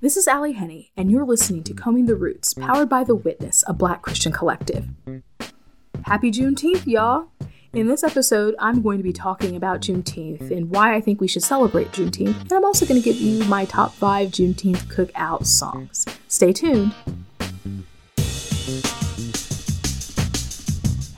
This is Ally Henny, and you're listening to Combing the Roots, powered by The Witness, a black Christian collective. Happy Juneteenth, y'all! In this episode, I'm going to be talking about Juneteenth and why I think we should celebrate Juneteenth, and I'm also going to give you my top five Juneteenth cookout songs. Stay tuned.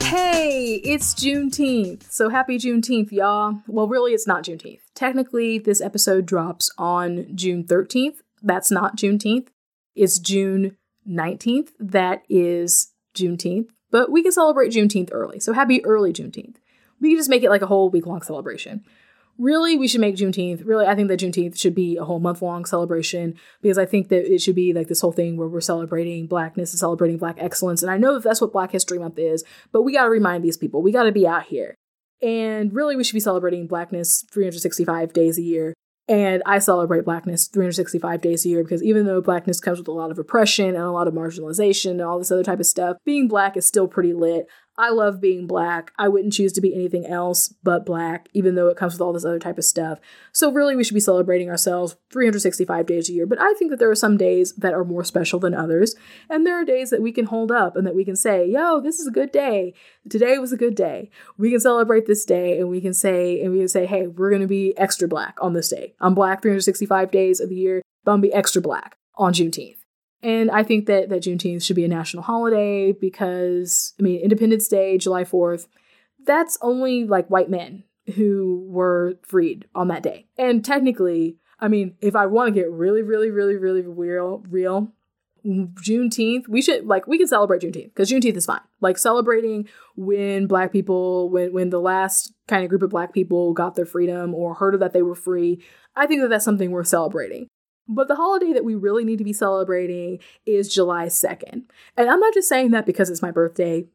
Hey, it's Juneteenth. So happy Juneteenth, y'all. Well, really, it's not Juneteenth. Technically, this episode drops on June 13th. That's not Juneteenth. It's June 19th. That is Juneteenth. But we can celebrate Juneteenth early. So happy early Juneteenth. We can just make it like a whole week long celebration. Really, we should make Juneteenth. Really, I think that Juneteenth should be a whole month long celebration because I think that it should be like this whole thing where we're celebrating blackness and celebrating black excellence. And I know that that's what Black History Month is, but we got to remind these people we got to be out here. And really, we should be celebrating blackness 365 days a year. And I celebrate blackness 365 days a year because even though blackness comes with a lot of oppression and a lot of marginalization and all this other type of stuff, being black is still pretty lit. I love being black. I wouldn't choose to be anything else but black, even though it comes with all this other type of stuff. So, really, we should be celebrating ourselves 365 days a year. But I think that there are some days that are more special than others. And there are days that we can hold up and that we can say, yo, this is a good day. Today was a good day. We can celebrate this day and we can say, and we can say, hey, we're going to be extra black on this day. I'm black 365 days of the year, but I'm going to be extra black on Juneteenth. And I think that, that Juneteenth should be a national holiday because, I mean, Independence Day, July 4th, that's only like white men who were freed on that day. And technically, I mean, if I want to get really, really, really, really real, real, Juneteenth, we should like we can celebrate Juneteenth because Juneteenth is fine. Like celebrating when black people, when when the last kind of group of black people got their freedom or heard of that they were free. I think that that's something worth celebrating. But the holiday that we really need to be celebrating is July 2nd. And I'm not just saying that because it's my birthday,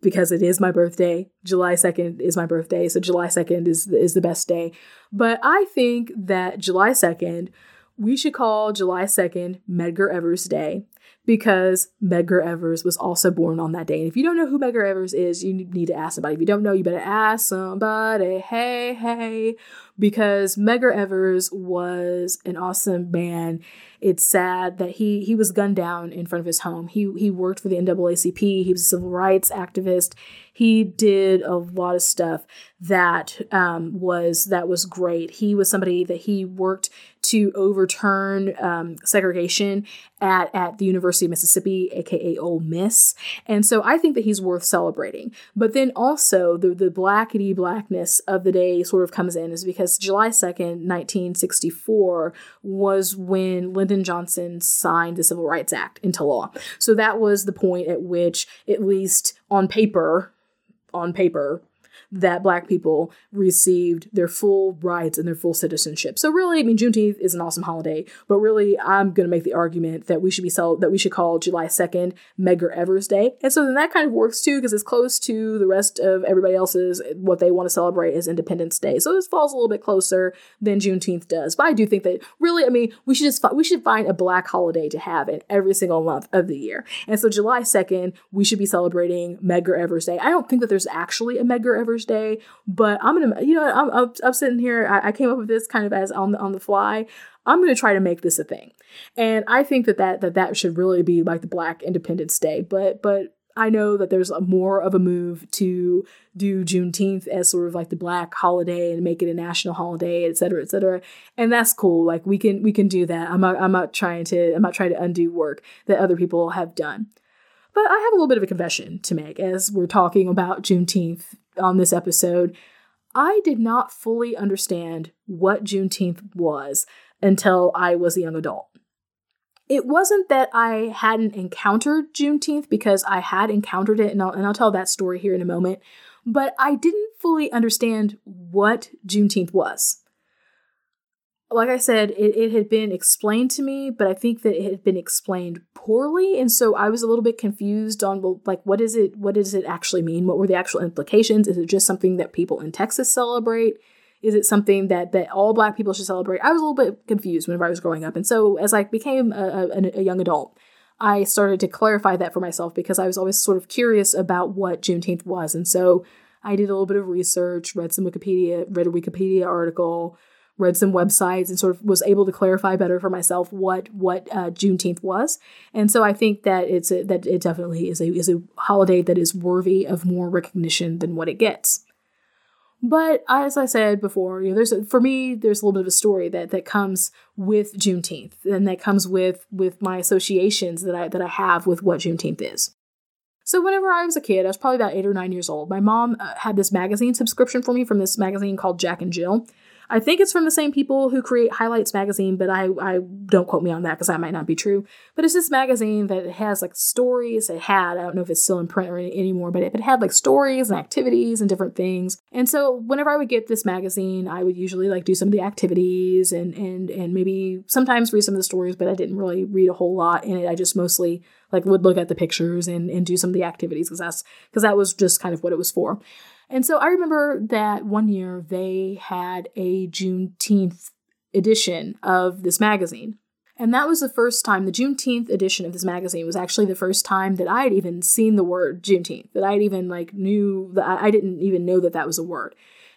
because it is my birthday. July 2nd is my birthday, so July 2nd is is the best day. But I think that July 2nd, we should call July 2nd Medgar Evers Day because Medgar Evers was also born on that day. And if you don't know who Medgar Evers is, you need to ask somebody. If you don't know, you better ask somebody. Hey, hey because Medgar Evers was an awesome man. It's sad that he he was gunned down in front of his home. He he worked for the NAACP. He was a civil rights activist. He did a lot of stuff that um, was that was great. He was somebody that he worked to overturn um, segregation at at the University of Mississippi, aka Ole Miss, and so I think that he's worth celebrating. But then also the the blackety blackness of the day sort of comes in is because July second, nineteen sixty four, was when Lyndon Johnson signed the Civil Rights Act into law. So that was the point at which, at least on paper, on paper, that black people received their full rights and their full citizenship. So really, I mean, Juneteenth is an awesome holiday, but really, I'm going to make the argument that we should be that we should call July 2nd Medgar Evers Day. And so then that kind of works too because it's close to the rest of everybody else's what they want to celebrate is Independence Day. So this falls a little bit closer than Juneteenth does. But I do think that really, I mean, we should just fi- we should find a black holiday to have in every single month of the year. And so July 2nd, we should be celebrating Medgar Evers Day. I don't think that there's actually a Medgar Evers Day, but I'm gonna, you know, I'm, I'm, I'm sitting here. I, I, came up with this kind of as on the on the fly. I'm gonna try to make this a thing, and I think that that that that should really be like the Black Independence Day. But but I know that there's more of a move to do Juneteenth as sort of like the Black holiday and make it a national holiday, et cetera, et cetera. And that's cool. Like we can we can do that. I'm not I'm not trying to I'm not trying to undo work that other people have done. But I have a little bit of a confession to make as we're talking about Juneteenth on this episode. I did not fully understand what Juneteenth was until I was a young adult. It wasn't that I hadn't encountered Juneteenth because I had encountered it, and I'll, and I'll tell that story here in a moment, but I didn't fully understand what Juneteenth was like I said, it, it had been explained to me, but I think that it had been explained poorly. And so I was a little bit confused on well, like what is it what does it actually mean? What were the actual implications? Is it just something that people in Texas celebrate? Is it something that that all black people should celebrate? I was a little bit confused whenever I was growing up. And so as I became a, a, a young adult, I started to clarify that for myself because I was always sort of curious about what Juneteenth was. And so I did a little bit of research, read some Wikipedia, read a Wikipedia article, read some websites, and sort of was able to clarify better for myself what what uh, Juneteenth was. And so I think that it's a, that it definitely is a is a holiday that is worthy of more recognition than what it gets. But as I said before, you know, there's a, for me, there's a little bit of a story that that comes with Juneteenth, and that comes with with my associations that I that I have with what Juneteenth is. So whenever I was a kid, I was probably about eight or nine years old. My mom uh, had this magazine subscription for me from this magazine called Jack and Jill, I think it's from the same people who create Highlights magazine, but I, I don't quote me on that because that might not be true. But it's this magazine that has like stories. It had, I don't know if it's still in print or any, anymore, but it, it had like stories and activities and different things. And so whenever I would get this magazine, I would usually like do some of the activities and and and maybe sometimes read some of the stories, but I didn't really read a whole lot in it. I just mostly like would look at the pictures and, and do some of the activities because that's because that was just kind of what it was for. And so I remember that one year they had a Juneteenth edition of this magazine. And that was the first time, the Juneteenth edition of this magazine was actually the first time that I had even seen the word Juneteenth, that I had even like knew that I didn't even know that that was a word.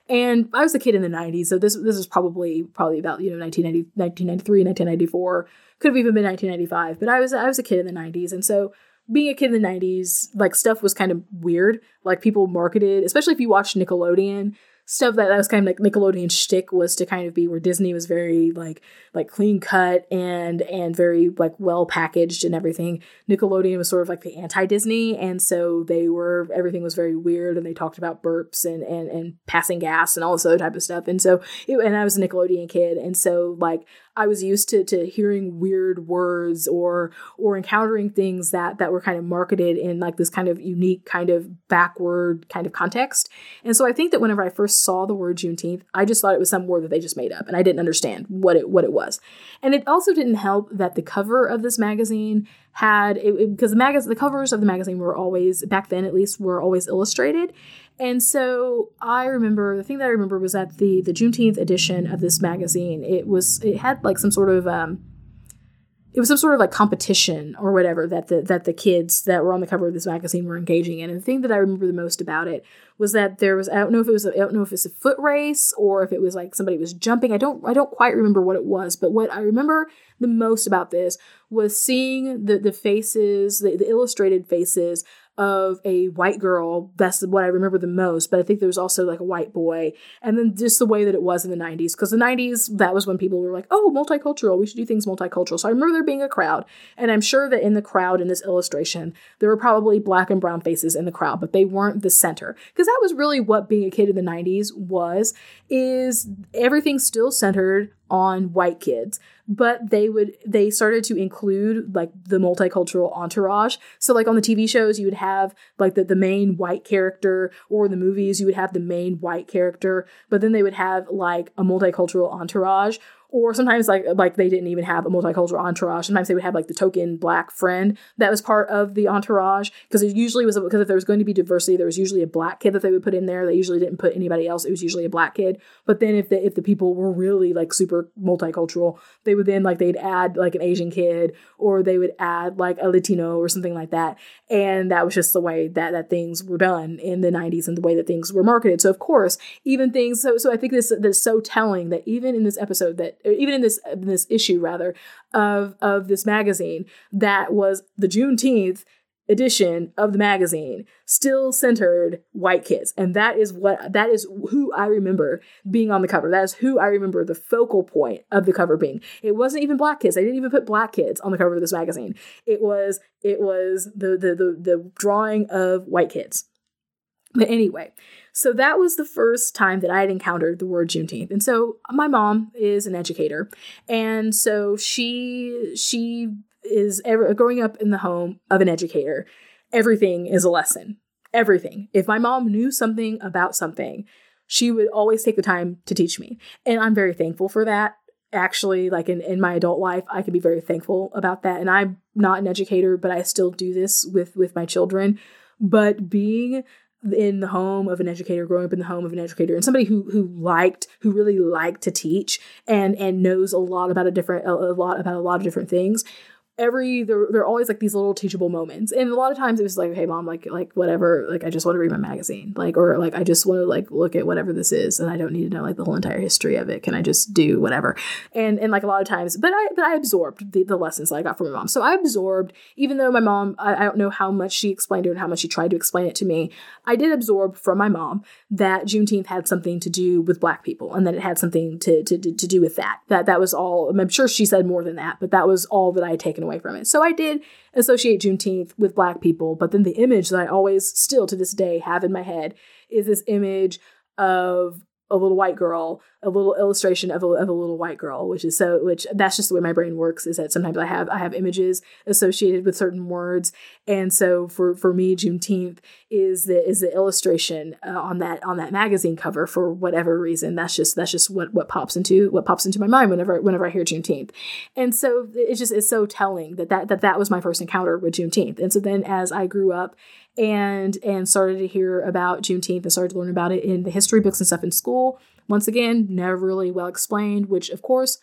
And I was a kid in the 90s, so this this was probably probably about, you know, 1990, 1993, 1994, could have even been 1995, but I was I was a kid in the 90s. And so being a kid in the 90s, like stuff was kind of weird. Like people marketed, especially if you watched Nickelodeon, stuff that, that was kind of like Nickelodeon shtick was to kind of be where Disney was very like like clean cut and and very like well packaged and everything. Nickelodeon was sort of like the anti Disney, and so they were everything was very weird, and they talked about burps and and and passing gas and all this other type of stuff. And so it, and I was a Nickelodeon kid, and so like I was used to to hearing weird words or or encountering things that that were kind of marketed in like this kind of unique kind of backward kind of context. And so I think that whenever I first saw the word Juneteenth, I just thought it was some word that they just made up, and I didn't understand what it what it was. And it also didn't help that the cover of this magazine had because the magazine the covers of the magazine were always back then at least were always illustrated. And so I remember the thing that I remember was that the the Juneteenth edition of this magazine, it was it had like some sort of um it was some sort of like competition or whatever that the that the kids that were on the cover of this magazine were engaging in. And the thing that I remember the most about it was that there was I don't know if it was a, I don't know if it's a foot race or if it was like somebody was jumping. I don't I don't quite remember what it was, but what I remember the most about this was seeing the the faces, the, the illustrated faces of a white girl. That's what I remember the most. But I think there was also like a white boy. And then just the way that it was in the 90s. Because the 90s, that was when people were like, oh, multicultural. We should do things multicultural. So I remember there being a crowd. And I'm sure that in the crowd in this illustration, there were probably black and brown faces in the crowd, but they weren't the center. Because that was really what being a kid in the 90s was, is everything still centered on white kids but they would they started to include like the multicultural entourage. So like on the tv shows you would have like the, the main white character or the movies you would have the main white character but then they would have like a multicultural entourage or sometimes like like they didn't even have a multicultural entourage. Sometimes they would have like the token black friend that was part of the entourage because it usually was because if there was going to be diversity, there was usually a black kid that they would put in there. They usually didn't put anybody else. It was usually a black kid. But then if the if the people were really like super multicultural, they would then like they'd add like an Asian kid or they would add like a Latino or something like that. And that was just the way that that things were done in the 90s and the way that things were marketed. So of course, even things so so I think this that's so telling that even in this episode that even in this in this issue rather of of this magazine that was the Juneteenth edition of the magazine still centered white kids. And that is what that is who i remember being on the cover. That is who i remember the focal point of the cover being. It wasn't even black kids. I didn't even put black kids on the cover of this magazine. It was it was the the the, the drawing of white kids. But anyway so that was the first time that I had encountered the word Juneteenth. And so my mom is an educator. And so she she is ever growing up in the home of an educator. Everything is a lesson. Everything. If my mom knew something about something, she would always take the time to teach me. And I'm very thankful for that. Actually, like in, in my adult life, I can be very thankful about that. And I'm not an educator, but I still do this with with my children. But being in the home of an educator, growing up in the home of an educator, and somebody who who liked, who really liked to teach and and knows a lot about a different a, a lot about a lot of different things. Every there, there are always like these little teachable moments. And a lot of times it was like hey mom like like whatever like i just want to read my magazine like or like i just want to like look at whatever this is and i don't need to know like the whole entire history of it. Can i just do whatever? And and like a lot of times but i but i absorbed the, the lessons that i got from my mom. So i absorbed even though my mom I, I don't know how much she explained it and how much she tried to explain it to me i did absorb from my mom that juneteenth had something to do with black people and that it had something to to, to do with that. That that was all i'm sure she said more than that but that was all that i had taken away from it. So I did associate Juneteenth with black people, but then the image that I always still to this day have in my head is this image of a little white girl, a little illustration of a, of a little white girl, which is so, which that's just the way my brain works. Is that sometimes I have I have images associated with certain words, and so for for me, Juneteenth is the is the illustration uh, on that on that magazine cover for whatever reason. That's just that's just what what pops into what pops into my mind whenever whenever I hear Juneteenth, and so it's just it's so telling that that that that was my first encounter with Juneteenth, and so then as I grew up and and started to hear about Juneteenth and started to learn about it in the history books and stuff in school. Once again, never really well explained, which of course,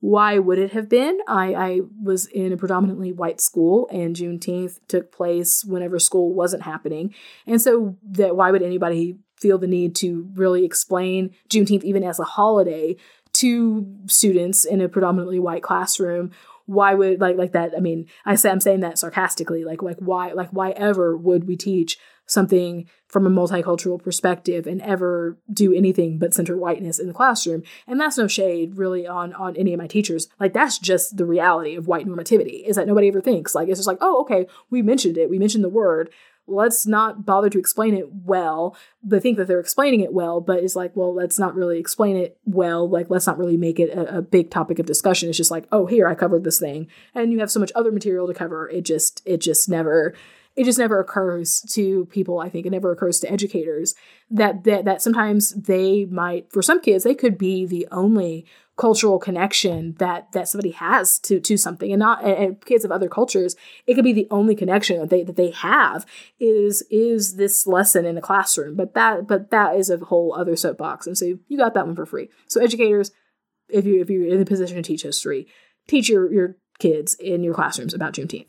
why would it have been? I, I was in a predominantly white school and Juneteenth took place whenever school wasn't happening. And so that why would anybody feel the need to really explain Juneteenth even as a holiday to students in a predominantly white classroom why would like like that i mean i say i'm saying that sarcastically like like why like why ever would we teach something from a multicultural perspective and ever do anything but center whiteness in the classroom? And that's no shade really on on any of my teachers. Like that's just the reality of white normativity is that nobody ever thinks. Like it's just like oh okay we mentioned it we mentioned the word let's not bother to explain it well. But think that they're explaining it well but it's like well let's not really explain it well. Like let's not really make it a, a, big topic of discussion. It's just like oh here i covered this thing. And you have so much other material to cover. It just it just never it just never occurs to people i think. It never occurs to educators that that, that sometimes they might for some kids they could be the only cultural connection that that somebody has to to something. And not and, kids of other cultures it could be the only connection that they that they have is is this lesson in a classroom. But that but that is a whole other soapbox. And so you got that one for free. So educators if you if you're in the position to teach history teach your your kids in your classrooms about juneteenth.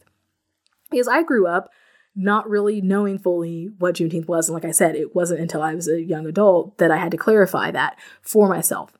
Because i grew up not really knowing fully what juneteenth was. And like i said it wasn't until i was a young adult that i had to clarify that for myself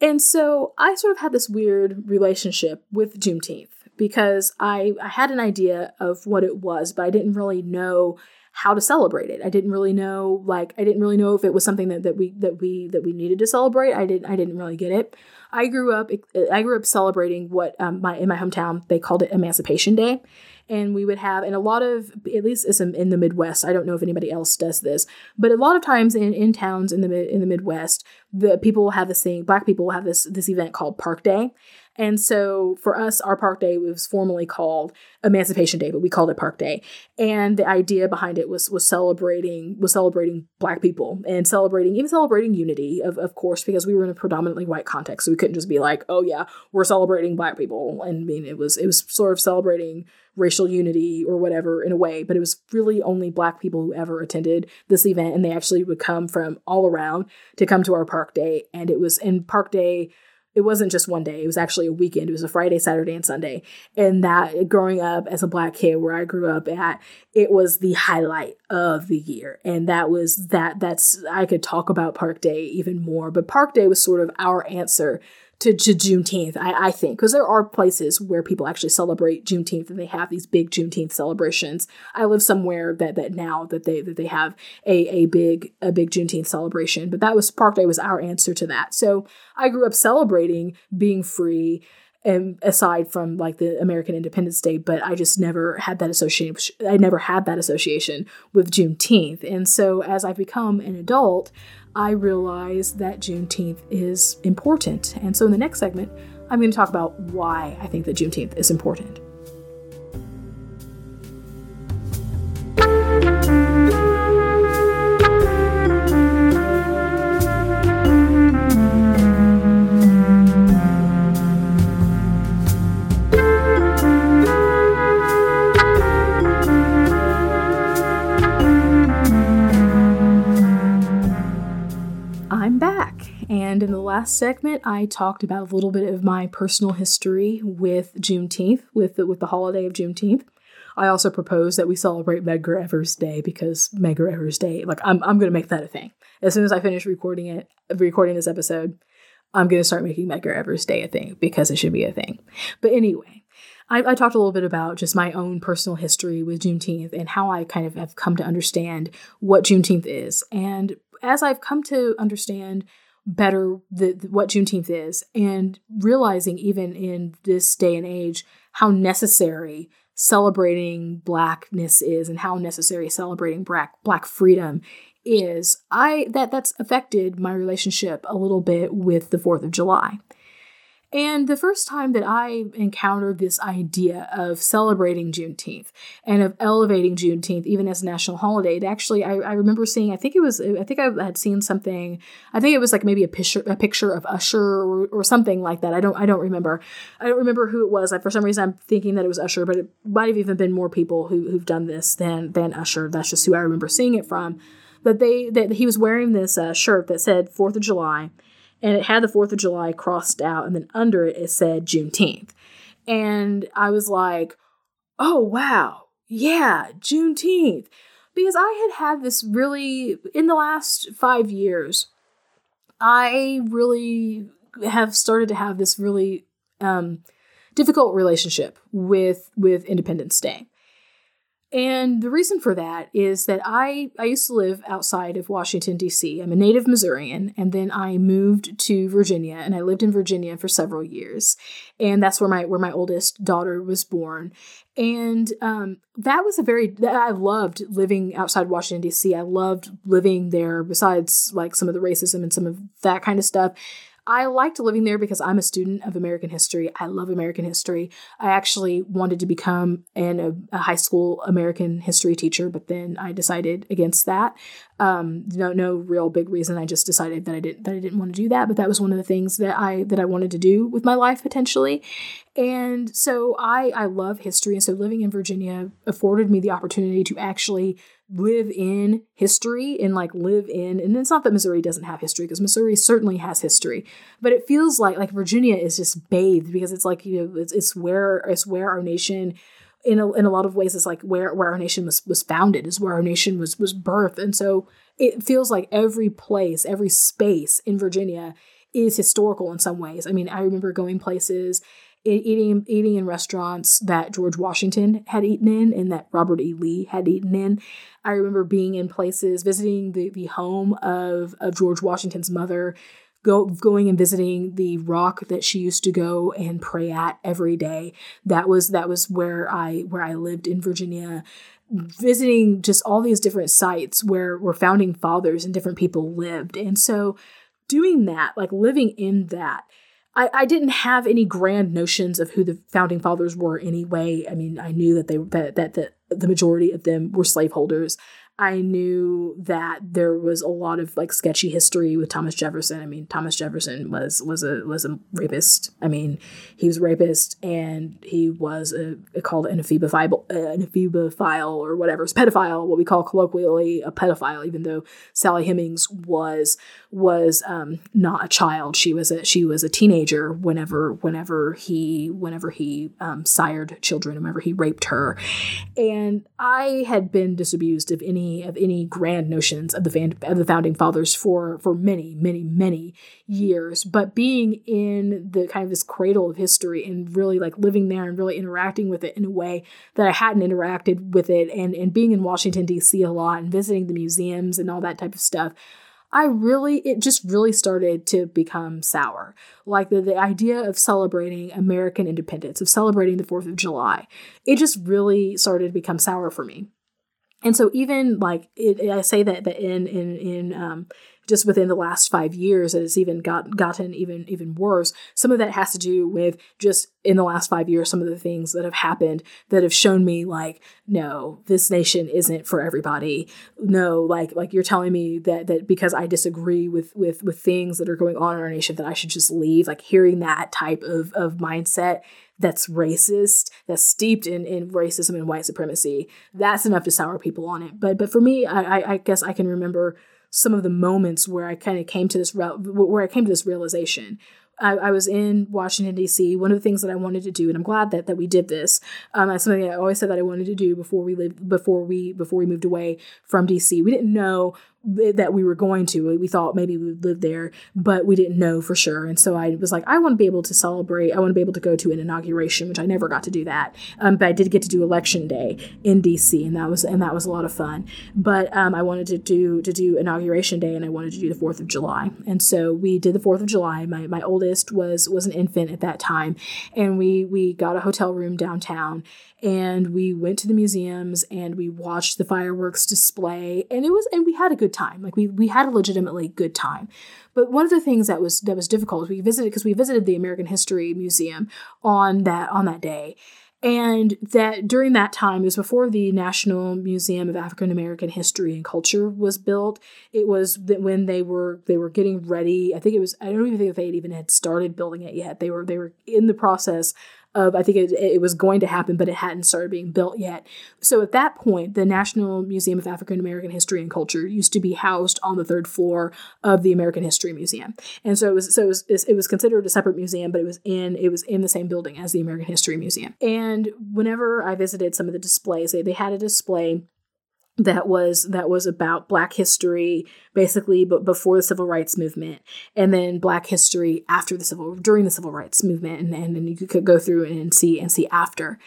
and so I sort of had this weird relationship with Juneteenth because I, I had an idea of what it was, but I didn't really know how to celebrate it. I didn't really know like I didn't really know if it was something that, that we that we that we needed to celebrate. I didn't I didn't really get it. I grew up I grew up celebrating what um, my in my hometown they called it Emancipation Day, and we would have and a lot of at least in the midwest i don't know if anybody else does this but a lot of times in, in towns in the in the midwest the people will have this thing black people will have this this event called park day and so for us, our park day was formally called Emancipation Day, but we called it Park Day. And the idea behind it was was celebrating was celebrating Black people and celebrating even celebrating unity, of of course, because we were in a predominantly white context, so we couldn't just be like, oh yeah, we're celebrating Black people. And I mean, it was it was sort of celebrating racial unity or whatever in a way, but it was really only black people who ever attended this event and they actually would come from all around to come to our park day and it was in park day it wasn't just one day it was actually a weekend it was a friday saturday and sunday. And that growing up as a black kid where i grew up at it was the highlight of the year. And that was that that's i could talk about park day even more but park day was sort of our answer to, to Juneteenth, I, I think, because there are places where people actually celebrate Juneteenth and they have these big Juneteenth celebrations. I live somewhere that that now that they that they have a, a big a big Juneteenth celebration, but that was Park Day was our answer to that. So I grew up celebrating being free and aside from like the American Independence Day, but I just never had that association. I never had that association with Juneteenth, and so as I've become an adult, I realize that Juneteenth is important. And so in the next segment, I'm going to talk about why I think that Juneteenth is important. Back. And in the last segment, I talked about a little bit of my personal history with Juneteenth, with the, with the holiday of Juneteenth. I also propose that we celebrate Medgar Evers Day because Medgar Evers Day, like I'm, I'm going to make that a thing. As soon as I finish recording it, recording this episode, I'm going to start making Medgar Evers Day a thing because it should be a thing. But anyway, I, I, talked a little bit about just my own personal history with Juneteenth and how I kind of have come to understand what Juneteenth is. And as I've come to understand better the, the, what Juneteenth is, and realizing even in this day and age how necessary celebrating blackness is and how necessary celebrating black black freedom is, I that that's affected my relationship a little bit with the 4th of July. And the first time that I encountered this idea of celebrating Juneteenth and of elevating Juneteenth even as a national holiday, it actually, I, I, remember seeing, I think it was, I think I had seen something, I think it was like maybe a picture, a picture of Usher or, or something like that. I don't, I don't remember. I don't remember who it was. I, for some reason, I'm thinking that it was Usher, but it might have even been more people who, who've done this than, than Usher. That's just who I remember seeing it from. But they, that he was wearing this uh, shirt that said 4th of July and it had the 4th of July crossed out, and then under it, it said Juneteenth. And I was like, oh, wow, yeah, Juneteenth. Because I had had this really, in the last five years, I really have started to have this really um, difficult relationship with with Independence Day. And the reason for that is that I, I used to live outside of Washington, D.C. I'm a native Missourian, and then I moved to Virginia, and I lived in Virginia for several years. And that's where my where my oldest daughter was born. And um, that was a very I loved living outside Washington D.C. I loved living there. Besides, like some of the racism and some of that kind of stuff, I liked living there because I'm a student of American history. I love American history. I actually wanted to become an, a, a high school American history teacher, but then I decided against that. Um, no, no real big reason. I just decided that I didn't that I didn't want to do that. But that was one of the things that I that I wanted to do with my life potentially. And so I I love history, and so living in Virginia afforded me the opportunity to actually live in history and like live in and it's not that Missouri doesn't have history because Missouri certainly has history but it feels like like Virginia is just bathed because it's like you know it's, it's where it's where our nation in a, in a lot of ways it's like where where our nation was was founded is where our nation was was birthed and so it feels like every place every space in Virginia is historical in some ways. I mean I remember going places eating eating in restaurants that George Washington had eaten in and that Robert E. Lee had eaten in. I remember being in places, visiting the, the home of, of George Washington's mother, go going and visiting the rock that she used to go and pray at every day. That was that was where I where I lived in Virginia visiting just all these different sites where where founding fathers and different people lived. And so doing that, like living in that I, I didn't have any grand notions of who the founding fathers were anyway. I mean, I knew that they that that the, the majority of them were slaveholders. I knew that there was a lot of like sketchy history with Thomas Jefferson. I mean, Thomas Jefferson was was a was a rapist. I mean, he was a rapist and he was a, a called an ephebophile, uh, an ephebophile or whatever, it's pedophile, what we call colloquially a pedophile. Even though Sally Hemings was was um, not a child, she was a she was a teenager whenever whenever he whenever he um, sired children, whenever he raped her, and I had been disabused of any of any grand notions of the van, of the founding fathers for for many many many years but being in the kind of this cradle of history and really like living there and really interacting with it in a way that I hadn't interacted with it and and being in Washington DC a lot and visiting the museums and all that type of stuff I really, it just really started to become sour. Like the, the idea of celebrating American independence, of celebrating the 4th of July, it just really started to become sour for me and so even like it, I say that that in in in um, just within the last five years, it has even got gotten even even worse. Some of that has to do with just in the last five years, some of the things that have happened that have shown me like, no, this nation isn't for everybody. No, like like you're telling me that that because I disagree with with with things that are going on in our nation that I should just leave. Like hearing that type of of mindset that's racist, that's steeped in, in racism and white supremacy, that's enough to sour people on it. But but for me, I, I guess I can remember some of the moments where I kind of came to this where I came to this realization. I, I, was in Washington D.C. One of the things that I wanted to do, and I'm glad that that we did this. Um, that's something I always said that I wanted to do before we lived before we before we moved away from D.C. We didn't know that we were going to. We thought maybe we would live there, but we didn't know for sure. And so I was like, I want to be able to celebrate. I want to be able to go to an inauguration, which I never got to do that. Um, but I did get to do election day in DC, and that was and that was a lot of fun. But um, I wanted to do to do inauguration day, and I wanted to do the Fourth of July. And so we did the Fourth of July. My my oldest was was an infant at that time, and we we got a hotel room downtown and we went to the museums and we watched the fireworks display and it was and we had a good time. Like we we had a legitimately good time. But one of the things that was that was difficult was we visited because we visited the american history museum on that on that day. And that during that time it was before the national museum of african american history and culture was built. It was that when they were they were getting ready. I think it was i don't even think they had even had started building it yet. They were they were in the process of I think it, it was going to happen, but it hadn't started being built yet. So at that point, the National Museum of African American History and Culture used to be housed on the third floor of the American History Museum, and so it was so it was, it was considered a separate museum, but it was in it was in the same building as the American History Museum. And whenever I visited some of the displays, they, they had a display that was that was about black history basically but before the civil rights movement and then black history after the civil during the civil rights movement and, and then you could go through and see and see after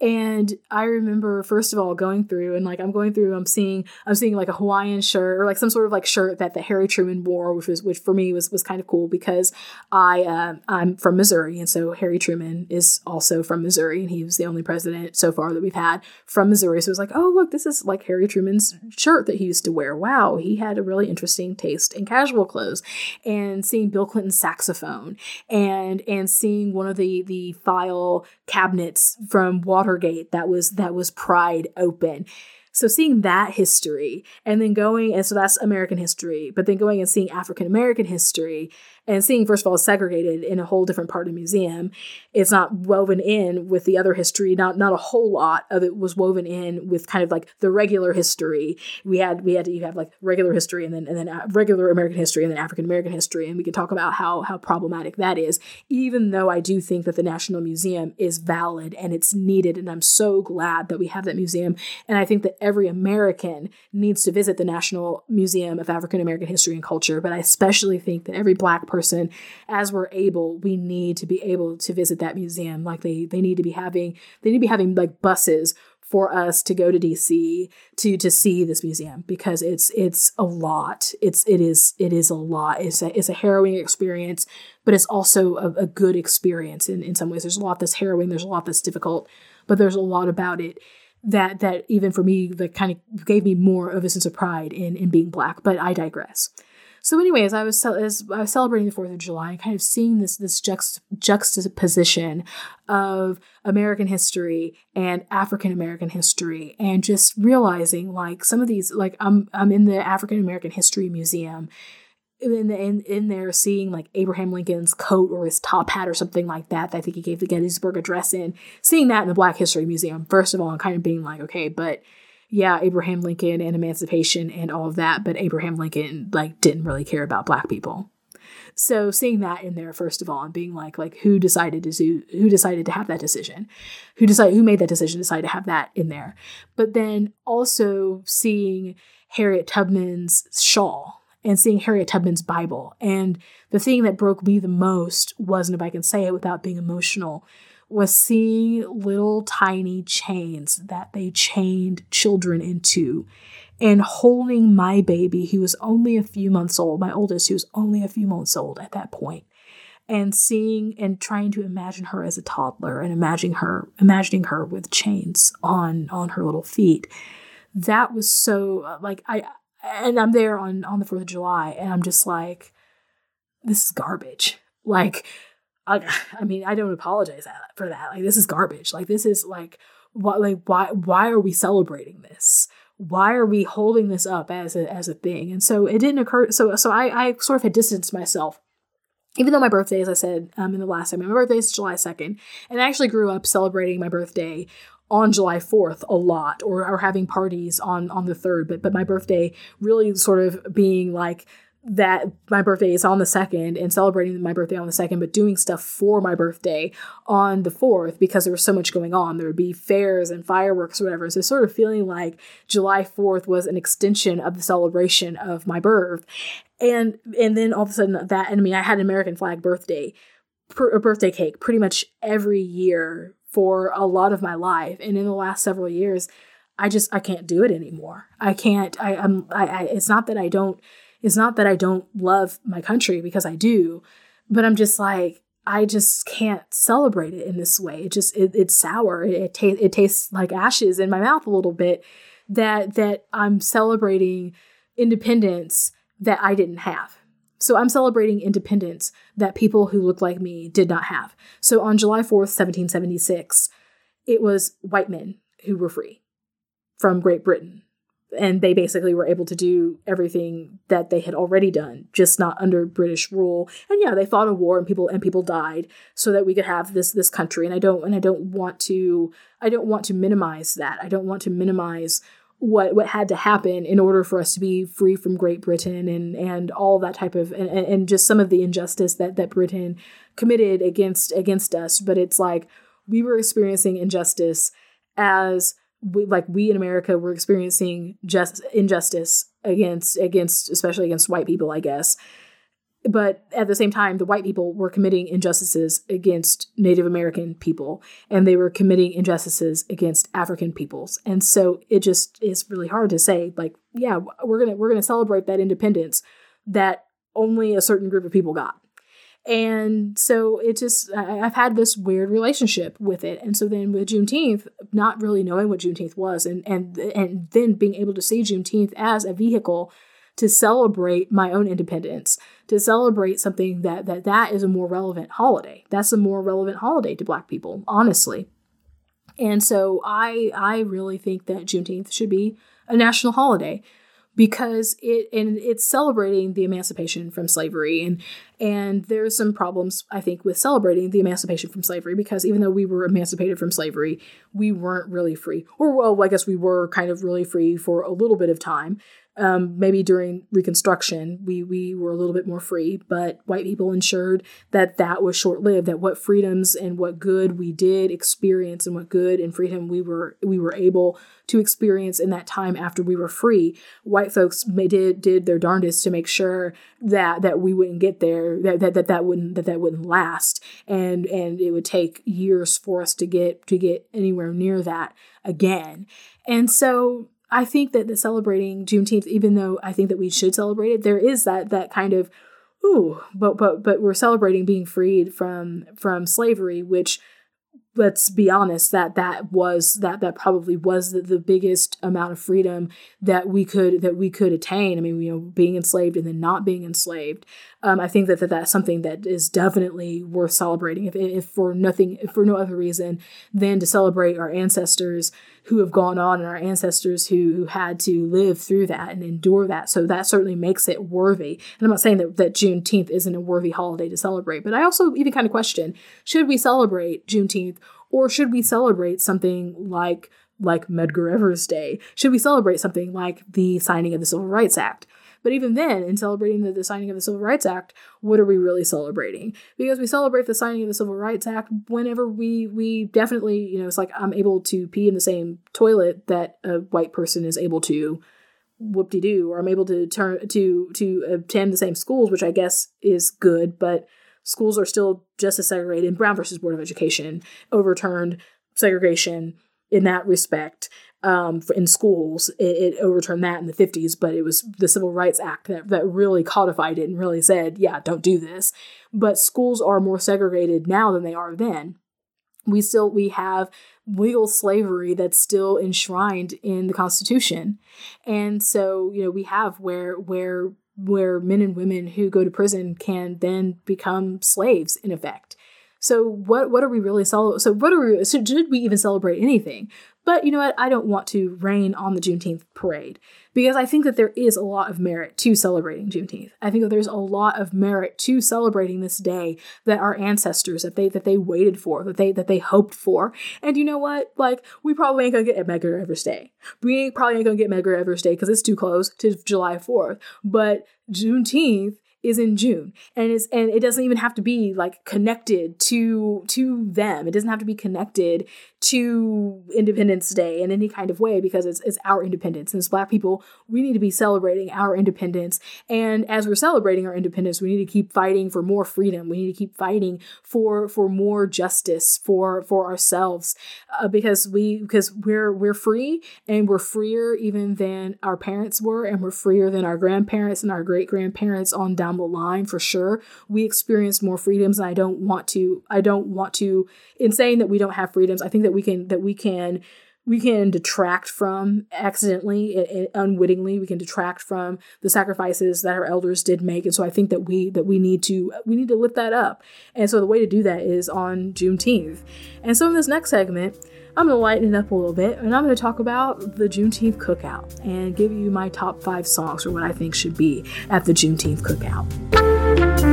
and I remember first of all going through and like I'm going through, I'm seeing I'm seeing like a Hawaiian shirt or like some sort of like shirt that the Harry Truman wore, which was which for me was was kind of cool because I uh, I'm from Missouri and so Harry Truman is also from Missouri and he was the only president so far that we've had from Missouri. So it was like, oh look, this is like Harry Truman's shirt that he used to wear. Wow, he had a really interesting taste in casual clothes. And seeing Bill Clinton's saxophone and and seeing one of the the file cabinets from Water Watergate that was that was pried open. So seeing that history and then going and so that's American history, but then going and seeing African American history and seeing first of all segregated in a whole different part of the museum it's not woven in with the other history. Not not a whole lot of it was woven in with kind of like the regular history. We had we had to you have like regular history and then and then uh, regular american history and then african american history. And we could talk about how how problematic that is even though i do think that the national museum is valid and it's needed. And i'm so glad that we have that museum. And i think that every american needs to visit the national museum of african american history and culture. But i especially think that every black person as we're able we need to be able to visit that museum like they they need to be having they need to be having like buses for us to go to DC to to see this museum because it's it's a lot. It's it is it is a lot. It's a it's a harrowing experience, but it's also a, a good experience in, in some ways. There's a lot that's harrowing, there's a lot that's difficult, but there's a lot about it that that even for me that kind of gave me more of a sense of pride in in being black. But I digress. So, anyways, I was as I was celebrating the Fourth of July, and kind of seeing this this juxt- juxtaposition of American history and African American history, and just realizing like some of these, like I'm I'm in the African American History Museum. In, the, in in there, seeing like Abraham Lincoln's coat or his top hat or something like that, that I think he gave the Gettysburg Address in, seeing that in the Black History Museum, first of all, and kind of being like, okay, but yeah, Abraham Lincoln and emancipation and all of that, but Abraham Lincoln like didn't really care about black people. So seeing that in there first of all and being like like who decided to do who decided to have that decision? Who decided who made that decision decide to have that in there? But then also seeing Harriet Tubman's shawl and seeing Harriet Tubman's Bible. And the thing that broke me the most wasn't if I can say it without being emotional was seeing little tiny chains that they chained children into and holding my baby, who was only a few months old, my oldest, who was only a few months old at that point, and seeing and trying to imagine her as a toddler and imagining her, imagining her with chains on on her little feet. That was so uh, like I and I'm there on on the 4th of July and I'm just like this is garbage. Like I, I mean, I don't apologize for that. Like, this is garbage. Like, this is like, what, like, why, why are we celebrating this? Why are we holding this up as a, as a thing? And so it didn't occur. So, so I, I sort of had distanced myself even though my birthday, as I said um, in the last time, my birthday is July 2nd, and I actually grew up celebrating my birthday on July 4th a lot or, or having parties on on the 3rd but but my birthday really sort of being like that my birthday is on the second and celebrating my birthday on the second, but doing stuff for my birthday on the fourth because there was so much going on. There would be fairs and fireworks or whatever. So sort of feeling like July 4th was an extension of the celebration of my birth. And and then all of a sudden that and I mean I had an American flag birthday a birthday cake pretty much every year for a lot of my life. And in the last several years, I just I can't do it anymore. I can't I I'm I, I it's not that I don't it's not that I don't love my country because I do, but I'm just like, I just can't celebrate it in this way. It just it, it's sour. It, it, ta- it tastes like ashes in my mouth a little bit. That that I'm celebrating independence that I didn't have. So I'm celebrating independence that people who look like me did not have. So on July 4th, 1776, it was white men who were free from Great Britain and they basically were able to do everything that they had already done just not under british rule. And yeah they fought a war and people and people died so that we could have this this country. And i don't and i don't want to i don't want to minimize that. I don't want to minimize what what had to happen in order for us to be free from great britain and and all that type of and, and just some of the injustice that that britain committed against against us. But it's like we were experiencing injustice as we, like we in America were experiencing just injustice against against especially against white people, I guess. But at the same time, the white people were committing injustices against Native American people, and they were committing injustices against African peoples. And so it just is really hard to say, like, yeah, we're gonna we're gonna celebrate that independence that only a certain group of people got and so it just, I've had this weird relationship with it. And so then with Juneteenth, not really knowing what Juneteenth was and, and, and then being able to see Juneteenth as a vehicle to celebrate my own independence, to celebrate something that, that that is a more relevant holiday. That's a more relevant holiday to black people, honestly. And so I, I really think that Juneteenth should be a national holiday because it and it's celebrating the emancipation from slavery. And and there's some problems i think with celebrating the emancipation from slavery because even though we were emancipated from slavery we weren't really free. Or well i guess we were kind of really free for a little bit of time um, maybe during Reconstruction, we we were a little bit more free, but white people ensured that that was short lived. That what freedoms and what good we did experience, and what good and freedom we were we were able to experience in that time after we were free, white folks did did their darndest to make sure that that we wouldn't get there, that that that, that wouldn't that that wouldn't last, and and it would take years for us to get to get anywhere near that again. And so I think that the celebrating Juneteenth, even though I think that we should celebrate it, there is that that kind of ooh, but but but we're celebrating being freed from from slavery, which let's be honest that that was that that probably was the, the biggest amount of freedom that we could that we could attain i mean you know being enslaved and then not being enslaved um, i think that, that that's something that is definitely worth celebrating if, if for nothing if for no other reason than to celebrate our ancestors who have gone on and our ancestors who, who had to live through that and endure that. So that certainly makes it worthy. And I'm not saying that, that Juneteenth isn't a worthy holiday to celebrate, but I also even kind of question should we celebrate Juneteenth or should we celebrate something like like Medgar Evers Day? Should we celebrate something like the signing of the Civil Rights Act? But even then, in celebrating the, the signing of the Civil Rights Act, what are we really celebrating? Because we celebrate the signing of the Civil Rights Act whenever we we definitely, you know, it's like I'm able to pee in the same toilet that a white person is able to whoop de doo, or I'm able to turn to to attend the same schools, which I guess is good, but schools are still just as segregated. Brown versus Board of Education overturned segregation in that respect um, in schools. It, it, overturned that in the 50s, but it was the Civil Rights Act that, that really codified it and really said, yeah, don't do this. But schools are more segregated now than they are then. We still we have legal slavery that's still enshrined in the Constitution, and so you know we have where where where men and women who go to prison can then become slaves in effect So what what are we really celebrating? So what are we? So should we even celebrate anything? But you know what? I don't want to rain on the Juneteenth parade because I think that there is a lot of merit to celebrating Juneteenth. I think that there's a lot of merit to celebrating this day that our ancestors that they that they waited for, that they that they hoped for. And you know what? Like we probably ain't gonna get Medgar Evers Day. We ain't probably ain't gonna get Medgar Evers Day because it's too close to July 4th. But Juneteenth is in June and it's and it doesn't even have to be like connected to to them. It doesn't have to be connected to Independence Day in any kind of way because it's, it's our independence. And as Black people, we need to be celebrating our independence. And as we're celebrating our independence, we need to keep fighting for more freedom. We need to keep fighting for for more justice for for ourselves uh, because we because we're we're free and we're freer even than our parents were and we're freer than our grandparents and our great grandparents on down the line for sure. We experience more freedoms, and I don't want to. I don't want to. In saying that we don't have freedoms, I think that that we can that we can we can detract from accidentally it, it, unwittingly we can detract from the sacrifices that our elders did make and so i think that we that we need to we need to lift that up and so the way to do that is on juneteenth and so in this next segment i'm going to lighten it up a little bit and i'm going to talk about the juneteenth cookout and give you my top five songs or what i think should be at the juneteenth cookout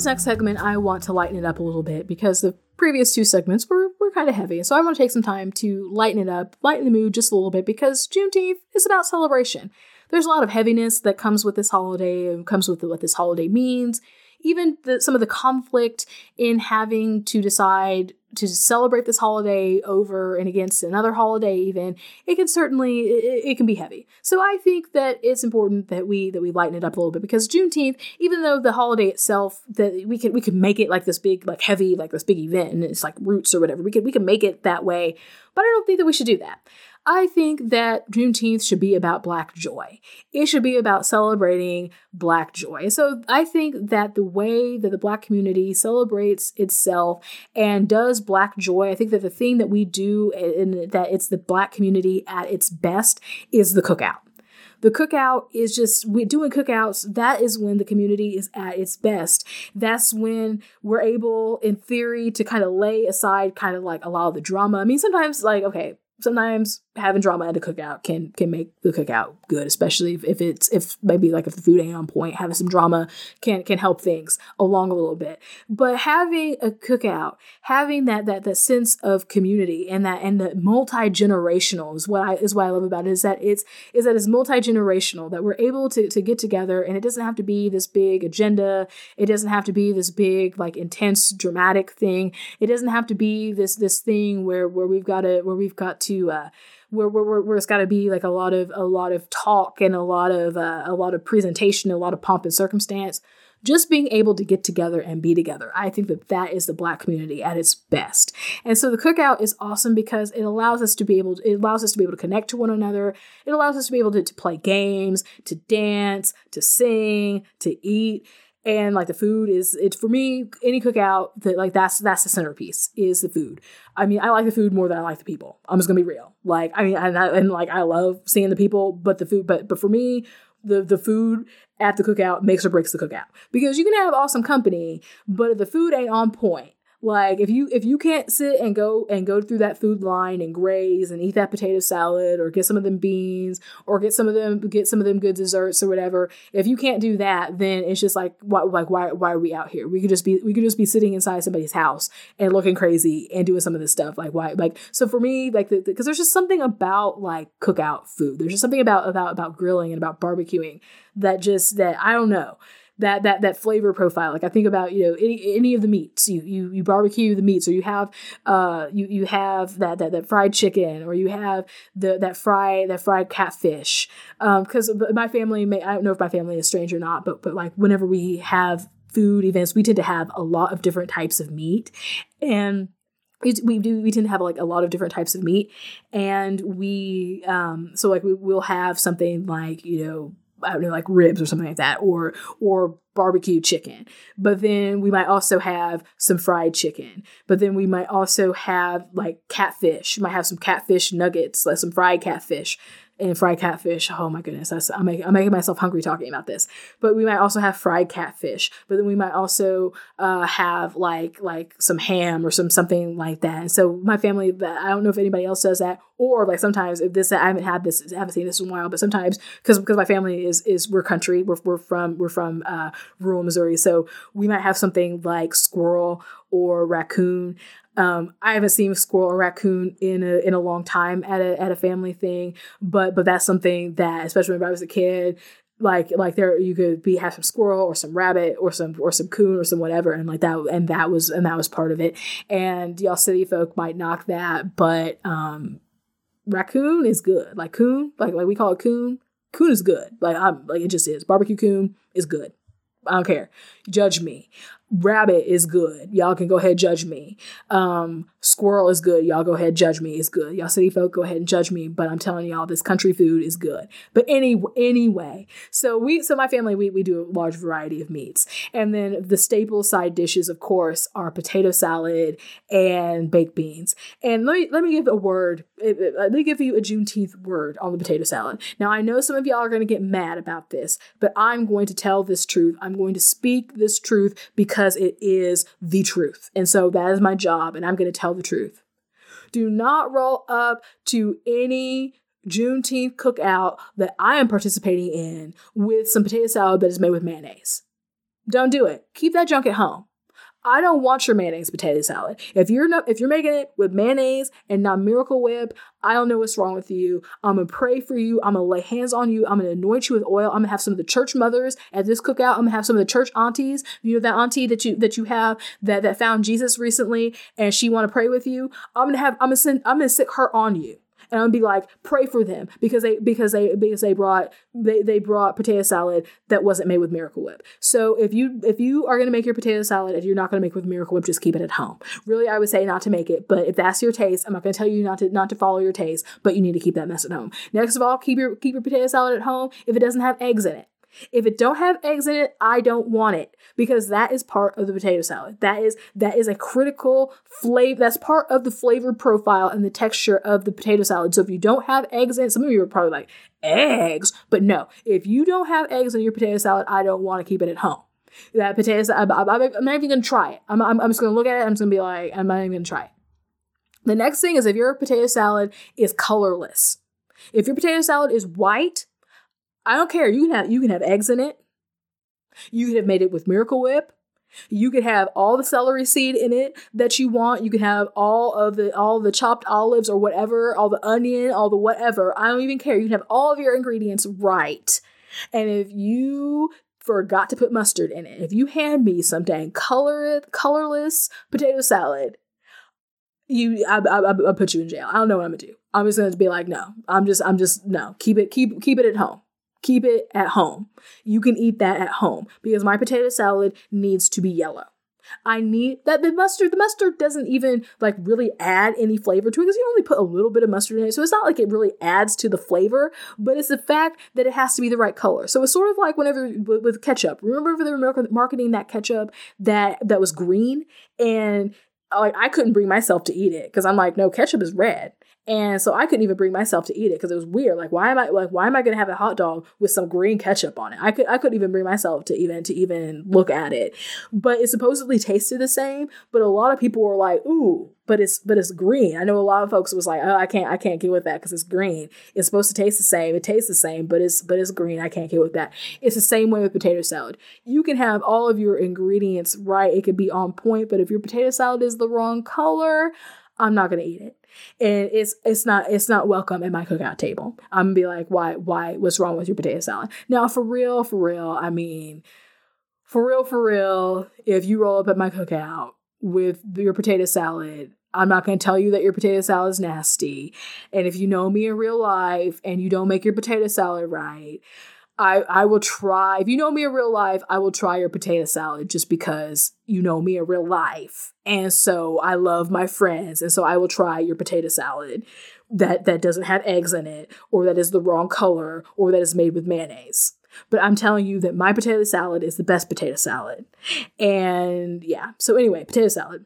this next segment, I want to lighten it up a little bit because the previous two segments were, were kind of heavy. So I want to take some time to lighten it up, lighten the mood just a little bit because Juneteenth is about celebration. There's a lot of heaviness that comes with this holiday and comes with what this holiday means. Even the, some of the conflict in having to decide to celebrate this holiday over and against another holiday even it can certainly it, it, can be heavy. So i think that it's important that we that we lighten it up a little bit because juneteenth even though the holiday itself that we could we could make it like this big like heavy like this big event and it's like roots or whatever we could we could make it that way but i don't think that we should do that I think that Juneteenth should be about Black joy. It should be about celebrating Black joy. So I think that the way that the Black community celebrates itself and does Black joy, I think that the thing that we do and that it's the Black community at its best is the cookout. The cookout is just we're doing cookouts. That is when the community is at its best. That's when we're able, in theory, to kind of lay aside kind of like a lot of the drama. I mean, sometimes like okay, sometimes having drama at a cookout can can make the cookout good, especially if, if it's if maybe like if the food ain't on point, having some drama can can help things along a little bit. But having a cookout, having that that that sense of community and that and the multi generational is what I is what I love about it is that it's is that it's multi generational that we're able to to get together and it doesn't have to be this big agenda. It doesn't have to be this big like intense dramatic thing. It doesn't have to be this this thing where where we've got to where we've got to uh where, where, where it's got to be like a lot of a lot of talk and a lot of uh, a lot of presentation, a lot of pomp and circumstance. Just being able to get together and be together, I think that that is the Black community at its best. And so the cookout is awesome because it allows us to be able to, it allows us to be able to connect to one another. It allows us to be able to, to play games, to dance, to sing, to eat and like the food is it's for me any cookout that like that's that's the centerpiece is the food. I mean i like the food more than i like the people. I'm just gonna be real. Like i mean and, I, and like i love seeing the people but the food but but for me the the food at the cookout makes or breaks the cookout. Because you can have awesome company but if the food ain't on point like if you if you can't sit and go and go through that food line and graze and eat that potato salad or get some of them beans or get some of them get some of them good desserts or whatever, if you can't do that, then it's just like why like why why are we out here? We could just be we could just be sitting inside somebody's house and looking crazy and doing some of this stuff. Like why like so for me like because the, the, there's just something about like cookout food. There's just something about about about grilling and about barbecuing that just that I don't know that that that flavor profile. Like I think about you know any any of the meats. You you you barbecue the meats, or you have uh you you have that that that fried chicken, or you have the that fried that fried catfish. Um, because my family may I don't know if my family is strange or not, but but like whenever we have food events, we tend to have a lot of different types of meat, and we, do we tend to have like a lot of different types of meat and we um so like we, will have something like you know I don't know, like ribs or something like that, or or barbecue chicken. But then we might also have some fried chicken. But then we might also have like catfish. We might have some catfish nuggets, like some fried catfish and fried catfish. Oh my goodness, that's, I'm, making, I'm making myself hungry talking about this. But we might also have fried catfish. But then we might also uh, have like like some ham or some something like that. And so my family, I don't know if anybody else does that, or like sometimes if this I haven't had this, I haven't seen this in a while. But sometimes because because my family is is we're country, we're we're from we're from uh, rural Missouri, so we might have something like squirrel or raccoon. Um, I haven't seen a squirrel or raccoon in a in a long time at a at a family thing, but but that's something that, especially when I was a kid, like like there you could be have some squirrel or some rabbit or some or some coon or some whatever and like that and that was and that was part of it. And y'all city folk might knock that but um raccoon is good. Like coon like like we call it coon coon is good. Like i'm like it just is. Barbecue coon is good. I don't care. Judge me. Rabbit is good. Y'all can go ahead judge me. Um, squirrel is good. Y'all go ahead judge me. It's good. Y'all city folk go ahead and judge me. But I'm telling y'all, this country food is good. But any anyway, so we so my family we we do a large variety of meats, and then the staple side dishes, of course, are potato salad and baked beans. And let me let me give a word. Me give you a Juneteenth word on the potato salad. Now I know some of y'all are going to get mad about this, but I'm going to tell this truth. I'm going to speak this truth because it is the truth. And so that is my job, and I'm going to tell the truth. Do not roll up to any Juneteenth cookout that I am participating in with some potato salad that is made with mayonnaise. Don't do it. Keep that junk at home. I don't want your mayonnaise potato salad. If you're not, if you're making it with mayonnaise and not Miracle Whip, I don't know what's wrong with you. I'm gonna pray for you. I'm gonna lay hands on you. I'm gonna anoint you with oil. I'm gonna have some of the church mothers at this cookout. I'm gonna have some of the church aunties. You know that auntie that you that you have that that found Jesus recently and she want to pray with you. I'm gonna have I'm gonna send I'm gonna sick her on you and I'm be like, pray for them because they because they because they brought they they brought potato salad that wasn't made with Miracle Whip. So if you if you are gonna make your potato salad and you're not gonna make with Miracle Whip, just keep it at home. Really, I would say not to make it, but if that's your taste, I'm not gonna tell you not to not to follow your taste, but you need to keep that mess at home. Next of all, keep your keep your potato salad at home if it doesn't have eggs in it. If it don't have eggs in it, I don't want it because that is part of the potato salad. That is that is a critical flavor. That's part of the flavor profile and the texture of the potato salad. So if you don't have eggs in some of you are probably like eggs, but no. If you don't have eggs in your potato salad, I don't want to keep it at home. That potato salad, I'm, I'm, I'm not even gonna try it. I'm, I'm, I'm just gonna look at it. I'm just gonna be like, I'm not even gonna try it. The next thing is if your potato salad is colorless. If your potato salad is white, I don't care. You can have you can have eggs in it. You could have made it with Miracle Whip. You could have all the celery seed in it that you want. You could have all of the all the chopped olives or whatever, all the onion, all the whatever. I don't even care. You can have all of your ingredients right. And if you forgot to put mustard in it, if you hand me some dang color colorless potato salad, you I, I, I'll put you in jail. I don't know what I'm gonna do. I'm just gonna be like, no. I'm just I'm just no. Keep it keep keep it at home. Keep it at home. You can eat that at home because my potato salad needs to be yellow. I need that the mustard. The mustard doesn't even like really add any flavor to it because you only put a little bit of mustard in it. So it's not like it really adds to the flavor, but it's the fact that it has to be the right color. So it's sort of like whenever with, ketchup. Remember they were marketing that ketchup that that was green and like I couldn't bring myself to eat it because I'm like, no, ketchup is red. And so I couldn't even bring myself to eat it because it was weird. Like, why am I like why am I gonna have a hot dog with some green ketchup on it? I could I couldn't even bring myself to even to even look at it. But it supposedly tasted the same. But a lot of people were like, ooh, but it's but it's green. I know a lot of folks was like, oh, I can't I can't get with that because it's green. It's supposed to taste the same. It tastes the same, but it's but it's green. I can't get with that. It's the same way with potato salad. You can have all of your ingredients right. It could be on point, but if your potato salad is the wrong color, I'm not gonna eat it and it's it's not it's not welcome at my cookout table. I'm gonna be like, why why what's wrong with your potato salad? Now for real, for real, I mean, for real, for real, if you roll up at my cookout with your potato salad, I'm not going to tell you that your potato salad is nasty. And if you know me in real life and you don't make your potato salad right, I, I will try. If you know me in real life, I will try your potato salad just because you know me in real life. And so I love my friends. And so I will try your potato salad that, that doesn't have eggs in it, or that is the wrong color, or that is made with mayonnaise. but I'm telling you that my potato salad is the best potato salad. And yeah, so anyway, potato salad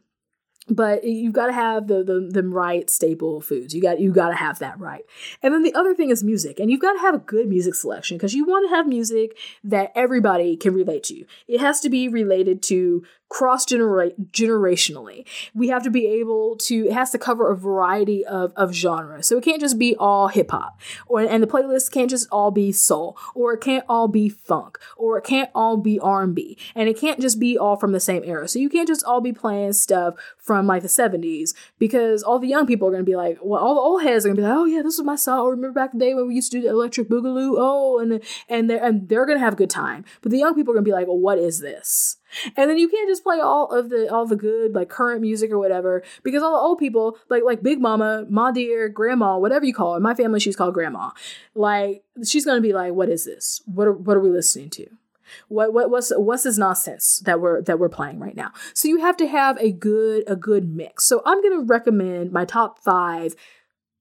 but you've got to have the, the the right staple foods. You got you got to have that right. And then the other thing is music, and you've got to have a good music selection because you want to have music that everybody can relate to. It has to be related to cross generationally. We have to be able to, it has to cover a variety of, of genres. So it can't just be all hip hop, or and the playlist can't just all be soul, or it can't all be funk, or it can't all be R&B, and it can't just be all from the same era. So you can't just all be playing stuff from like the 70s because all the young people are going to be like, well, all the old heads are going to be like, oh yeah, this was my song. Oh, remember back the day when we used to do the electric boogaloo? Oh, and and they're and they're going to have a good time. But the young people are going to be like, well, what is this? And then you can't just play all of the all the good like current music or whatever because all the old people like like Big Mama, Ma dear, Grandma, whatever you call. In my family, she's called Grandma. Like she's gonna be like, "What is this? What are, what are we listening to?" What, what what's what's this nonsense that we're that we're playing right now? So you have to have a good a good mix. So I'm gonna recommend my top five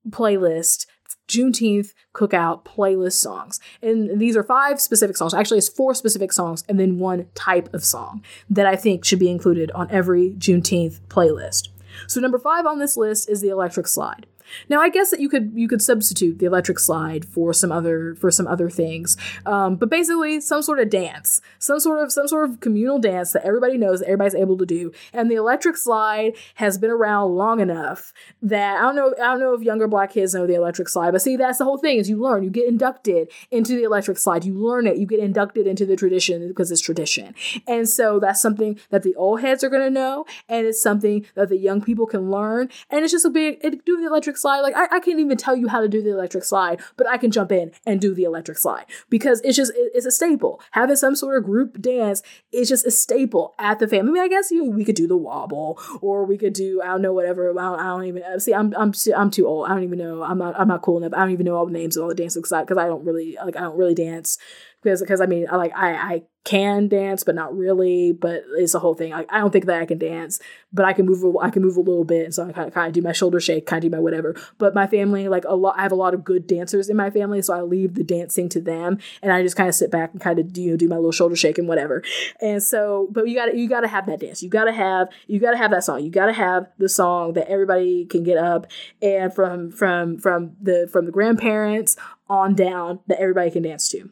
playlist Juneteenth cookout playlist songs. And these are five specific songs. Actually, it's four specific songs and then one type of song that I think should be included on every Juneteenth playlist. So, number five on this list is the electric slide. Now, I guess that you could you could substitute the electric slide for some other for some other things, um, but basically some sort of dance, some sort of some sort of communal dance that everybody knows that everybody's able to do. And the electric slide has been around long enough that I don't know I don't know if younger black kids know the electric slide, but see that's the whole thing is you learn you get inducted into the electric slide, you learn it, you get inducted into the tradition because it's tradition, and so that's something that the old heads are going to know, and it's something that the young people can learn, and it's just a big it, doing the electric slide. Like I, I can't even tell you how to do the electric slide, but I can jump in and do the electric slide because it's just it, it's a staple. Having some sort of group dance is just a staple at the family. I mean, I guess you we could do the wobble or we could do I don't know whatever. I don't, I don't even uh, see. I'm I'm I'm too old. I don't even know. I'm not I'm not cool enough. I don't even know all the names of all the dances because I don't really like I don't really dance because because I mean I like I I can dance but not really but it's a whole thing. I, I don't think that I can dance but I can move I can move a little bit and so I kind of, kind of do my shoulder shake kind of do my whatever. But my family like a lot I have a lot of good dancers in my family so I leave the dancing to them and I just kind of sit back and kind of do you know do my little shoulder shake and whatever. And so but you got you got to have that dance. You got to have you got to have that song. You got to have the song that everybody can get up and from from from the from the grandparents on down that everybody can dance to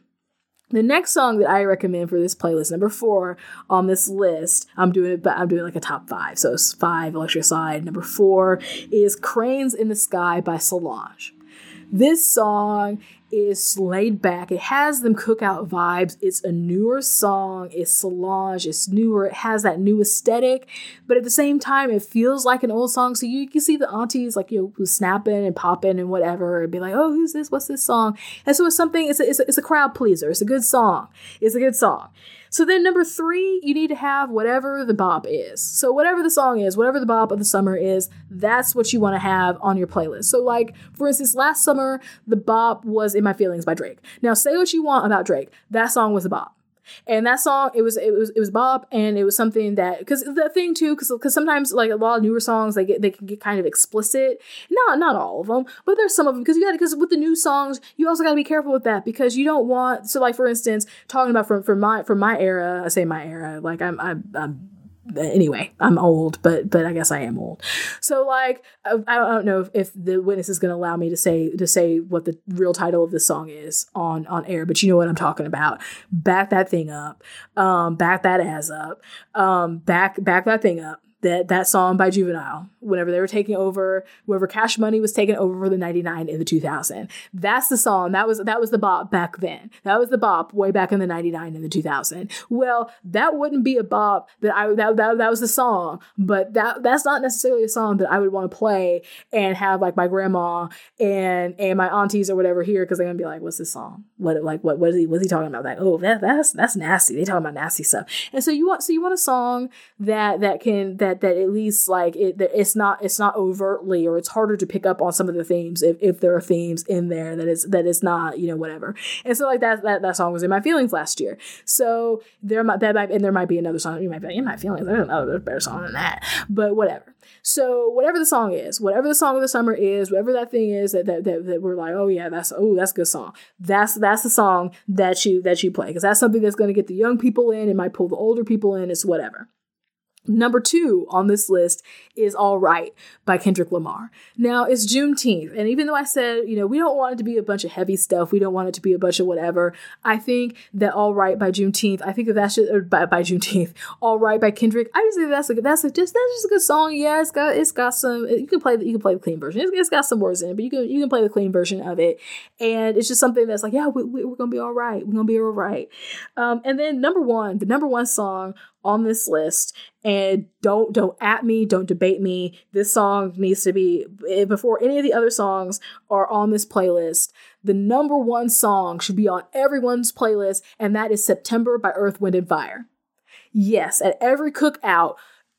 the next song that I recommend for this playlist, number four on this list, I'm doing it, but I'm doing like a top five. So it's five electric slide. Number four is Cranes in the Sky by Solange. This song is laid back. It has them cookout vibes. It's a newer song. It's Solange. It's newer. It has that new aesthetic, but at the same time, it feels like an old song. So you can see the aunties like you know snapping and popping and whatever, and be like, "Oh, who's this? What's this song?" And so it's something. It's a, it's a, it's a crowd pleaser. It's a good song. It's a good song. So then number three, you need to have whatever the bop is. So whatever the song is, whatever the bop of the summer is, that's what you want to have on your playlist. So like for instance, last summer the bop was "In My Feelings" by Drake. Now say what you want about Drake, that song was a bop. And that song, it was it was it was Bob, and it was something that because the thing too, because because sometimes like a lot of newer songs, they get they can get kind of explicit. Not not all of them, but there's some of them because you got because with the new songs, you also got to be careful with that because you don't want so like for instance, talking about from from my from my era, I say my era, like I'm I'm, I'm anyway, I'm old, but but I guess I am old. So like I, I don't know if, if the witness is going to allow me to say to say what the real title of this song is on on air, but you know what I'm talking about. Back that thing up, um, back that ass up, um, back back that thing up that that song by Juvenile, whenever they were taking over, whoever Cash Money was taking over for the 99 in the 2000. That's the song. That was that was the bop back then. That was the bop way back in the 99 and the 2000. Well, that wouldn't be a bop that I that that, that was the song, but that that's not necessarily a song that I would want to play and have like my grandma and and my aunties or whatever here because they're gonna be like, what's this song? What like what what is he what's he talking about? Like, oh that that's that's nasty. They talking about nasty stuff. And so you want so you want a song that that can that that that at least like it it's not it's not overtly or it's harder to pick up on some of the themes if, if there are themes in there that is that is not you know whatever. And so like that that, that song was in my feelings last year. So there might that might and there might be another song you might be in my feelings there's another better song than that. But whatever. So whatever the song is whatever the song of the summer is whatever that thing is that that, that, that we're like oh yeah that's oh that's a good song. That's that's the song that you that you play because that's something that's going to get the young people in it might pull the older people in it's whatever Number two on this list is All Right by Kendrick Lamar. Now, it's Juneteenth, and even though I said, you know, we don't want it to be a bunch of heavy stuff, we don't want it to be a bunch of whatever, I think that All Right by Juneteenth, I think that that's just, or by, by Juneteenth, All Right by Kendrick, I just think that's a, that's a, just, that's just a good song. Yeah, it's got, it's got some, you can play you can play the clean version. It's, it's got some words in it, but you can, you can play the clean version of it. And it's just something that's like, yeah, we, we, we're going to be all right. We're to be all right. Um, and then number one, the number one song on this list. And don't don't at me don't debate me. This song needs to be eh, before any of the other songs are on this playlist the number one song should be on everyone's playlist and that is september by earth wind and fire. Yes at every cookout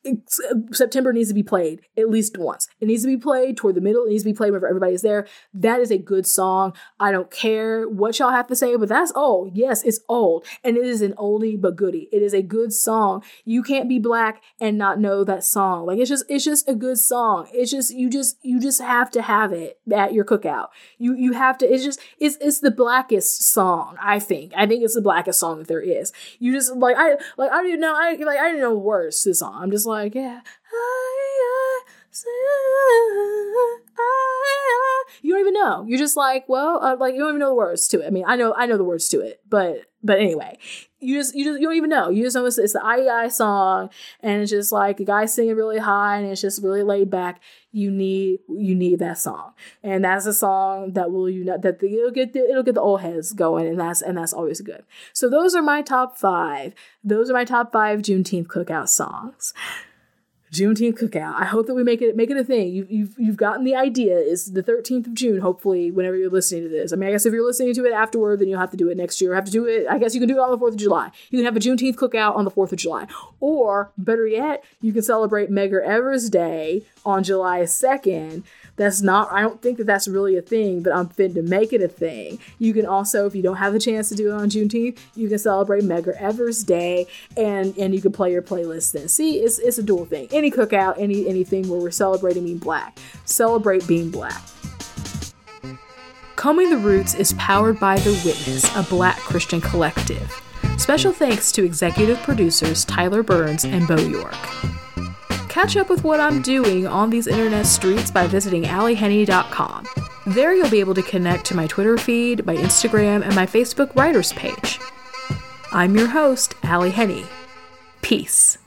Uh, September needs to be played at least once. It needs to be played toward the middle. It needs to be played whenever everybody's there. That is a good song. I don't care what y'all have to say, but that's old. Yes, it's old. And it is an oldie but goodie. It is a good song. You can't be black and not know that song. Like it's just it's just a good song. It's just you just you just have to have it at your cookout. You you have to it's just it's it's the blackest song, I think. I think it's the blackest song that there is. You just like I like I didn't know I like I didn't know words to the song. I'm just like like, yeah. I, even know. You're just like, well, uh, like you don't even know the words to it. I mean, I know, I know the words to it, but, but anyway, you just, you just, you don't even know. You just know it's, it's the IEI song, and it's just like a guy singing really high, and it's just really laid back. You need, you need that song, and that's a song that will you know that the, it'll get the, it'll get the old heads going, and that's and that's always good. So those are my top five. Those are my top five Juneteenth cookout songs. Juneteenth cookout. I hope that we make it make it a thing. You, you've you've gotten the idea. Is the 13th of June. Hopefully, whenever you're listening to this. I mean, I guess if you're listening to it afterward, then you'll have to do it next year. Have to do it. I guess you can do it on the 4th of July. You can have a Juneteenth cookout on the 4th of July, or better yet, you can celebrate Medgar Evers Day on July 2nd that's not, I don't think that that's really a thing, but I'm fit to make it a thing. You can also, if you don't have the chance to do it on Juneteenth, you can celebrate Medgar Evers Day and and you can play your playlist then. See, it's, it's a dual thing. Any cookout, any anything where we're celebrating being black. Celebrate being black. Combing the Roots is powered by The Witness, a black Christian collective. Special thanks to executive producers Tyler Burns and Bo York. Catch up with what I'm doing on these internet streets by visiting AllyHenny.com. There you'll be able to connect to my Twitter feed, my Instagram, and my Facebook writers page. I'm your host, Ally Henny. Peace.